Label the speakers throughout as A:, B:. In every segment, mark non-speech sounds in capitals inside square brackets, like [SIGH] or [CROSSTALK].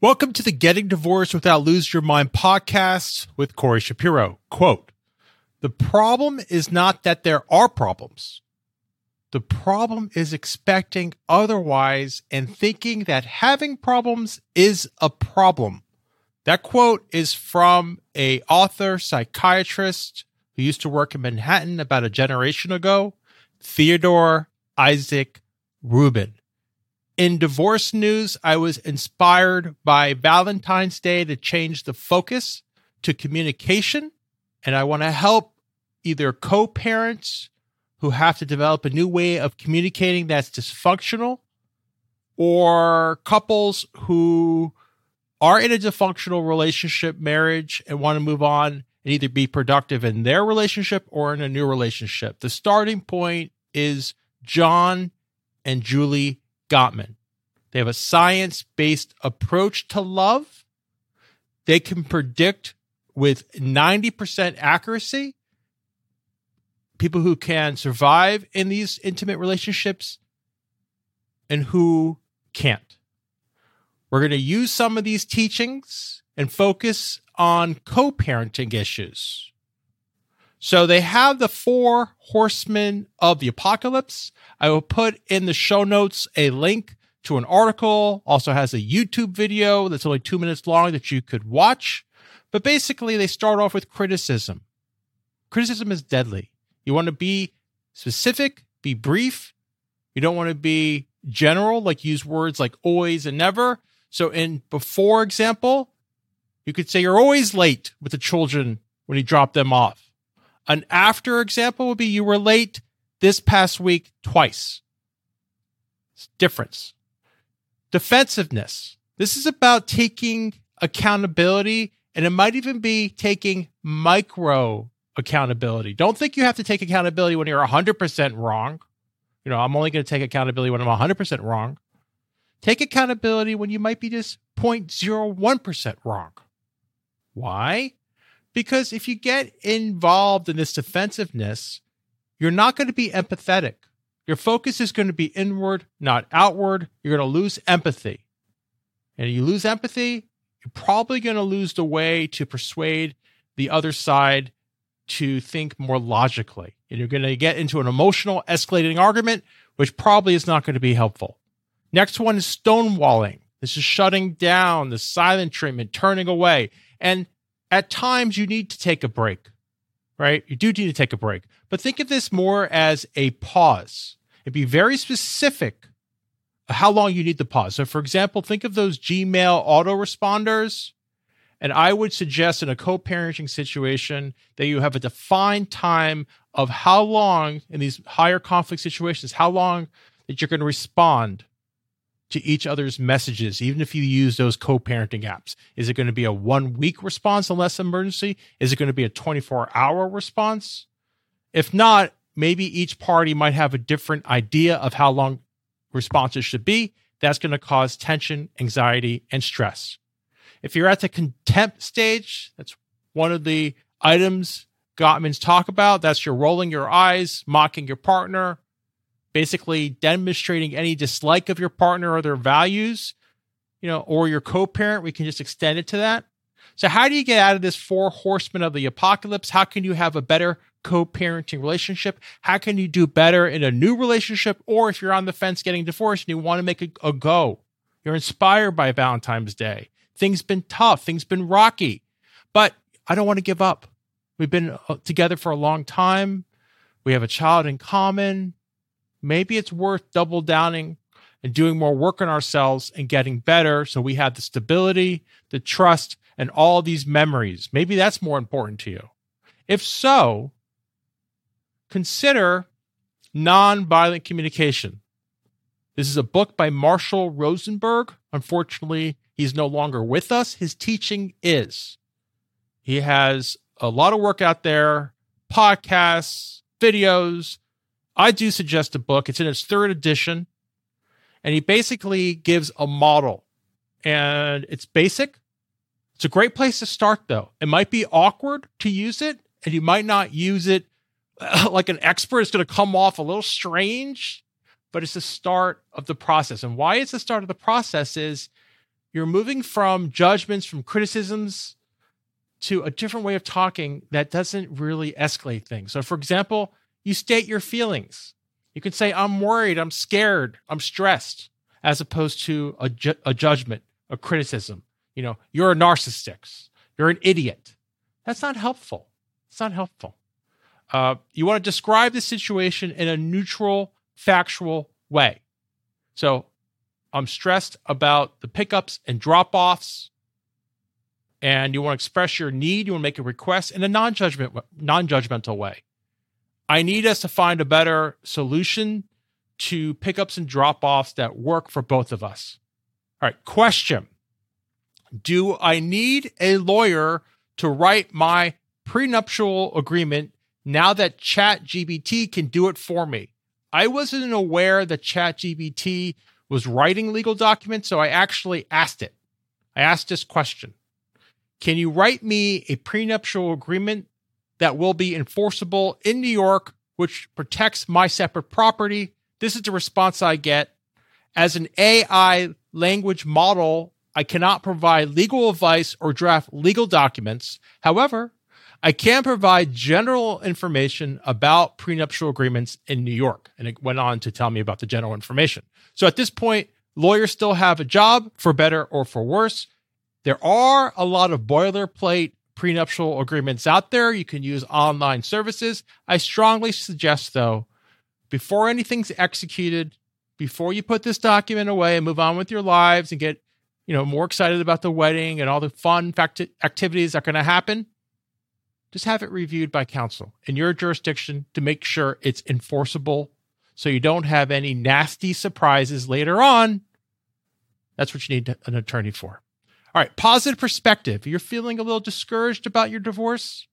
A: Welcome to the Getting Divorced Without Lose Your Mind podcast with Corey Shapiro. Quote The problem is not that there are problems. The problem is expecting otherwise and thinking that having problems is a problem. That quote is from a author, psychiatrist who used to work in Manhattan about a generation ago, Theodore Isaac Rubin. In divorce news, I was inspired by Valentine's Day to change the focus to communication. And I want to help either co parents who have to develop a new way of communicating that's dysfunctional or couples who are in a dysfunctional relationship, marriage, and want to move on and either be productive in their relationship or in a new relationship. The starting point is John and Julie Gottman. They have a science based approach to love. They can predict with 90% accuracy people who can survive in these intimate relationships and who can't. We're going to use some of these teachings and focus on co parenting issues. So they have the four horsemen of the apocalypse. I will put in the show notes a link to an article, also has a YouTube video that's only two minutes long that you could watch. But basically, they start off with criticism. Criticism is deadly. You want to be specific, be brief. You don't want to be general, like use words like always and never. So, in before example, you could say you're always late with the children when you drop them off. An after example would be you were late this past week twice. It's difference. Defensiveness. This is about taking accountability and it might even be taking micro accountability. Don't think you have to take accountability when you're 100% wrong. You know, I'm only going to take accountability when I'm 100% wrong. Take accountability when you might be just 0.01% wrong. Why? Because if you get involved in this defensiveness, you're not going to be empathetic. Your focus is going to be inward, not outward. You're going to lose empathy. And you lose empathy, you're probably going to lose the way to persuade the other side to think more logically. And you're going to get into an emotional, escalating argument, which probably is not going to be helpful. Next one is stonewalling. This is shutting down, the silent treatment, turning away. And at times you need to take a break, right? You do need to take a break, but think of this more as a pause and be very specific how long you need the pause. So, for example, think of those Gmail autoresponders. And I would suggest in a co parenting situation that you have a defined time of how long in these higher conflict situations, how long that you're going to respond to each other's messages, even if you use those co parenting apps? Is it going to be a one week response unless emergency? Is it going to be a 24 hour response? If not, maybe each party might have a different idea of how long responses should be. That's going to cause tension, anxiety, and stress. If you're at the contempt stage, that's one of the items Gottman's talk about. That's your rolling your eyes, mocking your partner, basically demonstrating any dislike of your partner or their values, you know, or your co-parent, we can just extend it to that. So how do you get out of this four horsemen of the apocalypse? How can you have a better co-parenting relationship? How can you do better in a new relationship? Or if you're on the fence getting divorced and you want to make a, a go, you're inspired by Valentine's Day. Things been tough, things been rocky, but I don't want to give up. We've been uh, together for a long time. We have a child in common maybe it's worth double downing and doing more work on ourselves and getting better so we have the stability, the trust, and all these memories. Maybe that's more important to you. If so, consider nonviolent communication. This is a book by Marshall Rosenberg. Unfortunately, he's no longer with us. His teaching is. He has a lot of work out there, podcasts, videos, I do suggest a book. It's in its third edition. And he basically gives a model. And it's basic. It's a great place to start, though. It might be awkward to use it, and you might not use it [LAUGHS] like an expert. It's going to come off a little strange, but it's the start of the process. And why it's the start of the process is you're moving from judgments, from criticisms to a different way of talking that doesn't really escalate things. So, for example, you state your feelings. You can say, I'm worried, I'm scared, I'm stressed, as opposed to a, ju- a judgment, a criticism. You know, you're a narcissist, you're an idiot. That's not helpful. It's not helpful. Uh, you want to describe the situation in a neutral, factual way. So I'm stressed about the pickups and drop offs, and you want to express your need, you want to make a request in a non-judgment, non-judgmental way. I need us to find a better solution to pickups and drop-offs that work for both of us. All right, question. Do I need a lawyer to write my prenuptial agreement now that ChatGPT can do it for me? I wasn't aware that ChatGPT was writing legal documents, so I actually asked it. I asked this question Can you write me a prenuptial agreement that will be enforceable in New York, which protects my separate property? This is the response I get. As an AI language model, I cannot provide legal advice or draft legal documents. However, I can provide general information about prenuptial agreements in New York. And it went on to tell me about the general information. So at this point, lawyers still have a job for better or for worse. There are a lot of boilerplate prenuptial agreements out there. You can use online services. I strongly suggest, though, before anything's executed, before you put this document away and move on with your lives and get, you know, more excited about the wedding and all the fun fact- activities that are going to happen, just have it reviewed by counsel in your jurisdiction to make sure it's enforceable so you don't have any nasty surprises later on. That's what you need an attorney for. All right, positive perspective. You're feeling a little discouraged about your divorce.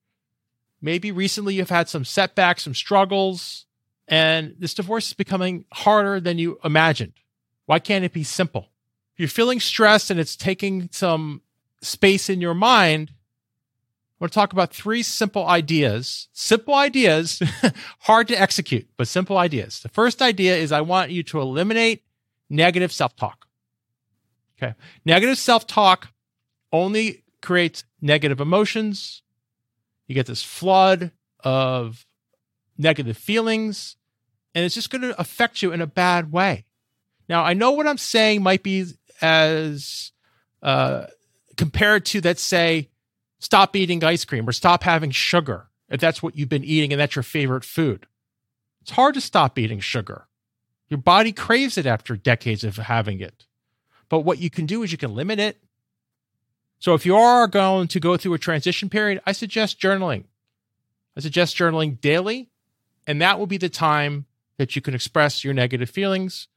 A: Maybe recently you've had some setbacks, some struggles, and this divorce is becoming harder than you imagined. Why can't it be simple? If you're feeling stressed and it's taking some space in your mind, I want to talk about three simple ideas. Simple ideas, [LAUGHS] hard to execute, but simple ideas. The first idea is I want you to eliminate negative self talk. Okay. Negative self talk only creates negative emotions. You get this flood of negative feelings, and it's just going to affect you in a bad way. Now, I know what I'm saying might be as uh, compared to, let's say, stop eating ice cream or stop having sugar if that's what you've been eating and that's your favorite food. It's hard to stop eating sugar. Your body craves it after decades of having it. But what you can do is you can limit it. So if you are going to go through a transition period, I suggest journaling. I suggest journaling daily, and that will be the time that you can express your negative feelings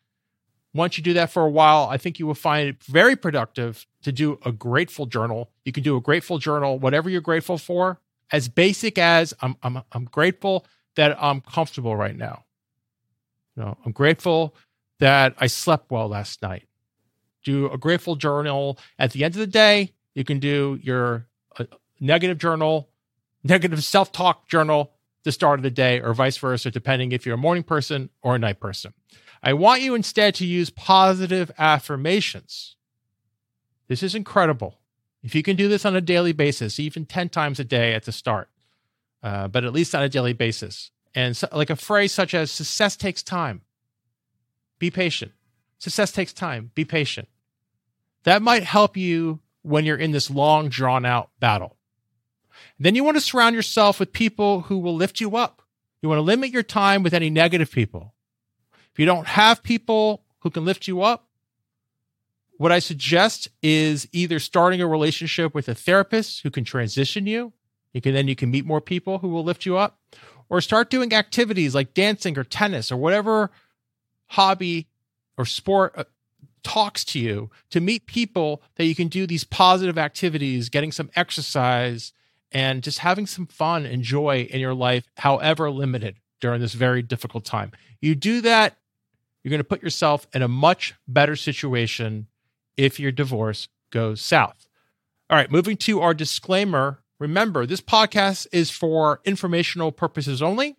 A: once you do that for a while, I think you will find it very productive to do a grateful journal. You can do a grateful journal, whatever you're grateful for, as basic as I'm, I'm, I'm grateful that I'm comfortable right now. You know, I'm grateful that I slept well last night. Do a grateful journal. At the end of the day, you can do your uh, negative journal, negative self talk journal, the start of the day, or vice versa, depending if you're a morning person or a night person. I want you instead to use positive affirmations. This is incredible. If you can do this on a daily basis, even 10 times a day at the start, uh, but at least on a daily basis. And so, like a phrase such as success takes time, be patient. Success takes time, be patient. That might help you when you're in this long, drawn out battle. Then you want to surround yourself with people who will lift you up. You want to limit your time with any negative people. If you don't have people who can lift you up, what I suggest is either starting a relationship with a therapist who can transition you. You can then you can meet more people who will lift you up, or start doing activities like dancing or tennis or whatever hobby or sport uh, talks to you to meet people that you can do these positive activities, getting some exercise, and just having some fun and joy in your life, however limited during this very difficult time. You do that you're going to put yourself in a much better situation if your divorce goes south. All right, moving to our disclaimer. Remember, this podcast is for informational purposes only.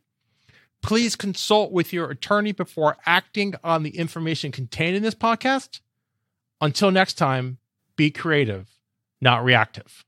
A: Please consult with your attorney before acting on the information contained in this podcast. Until next time, be creative, not reactive.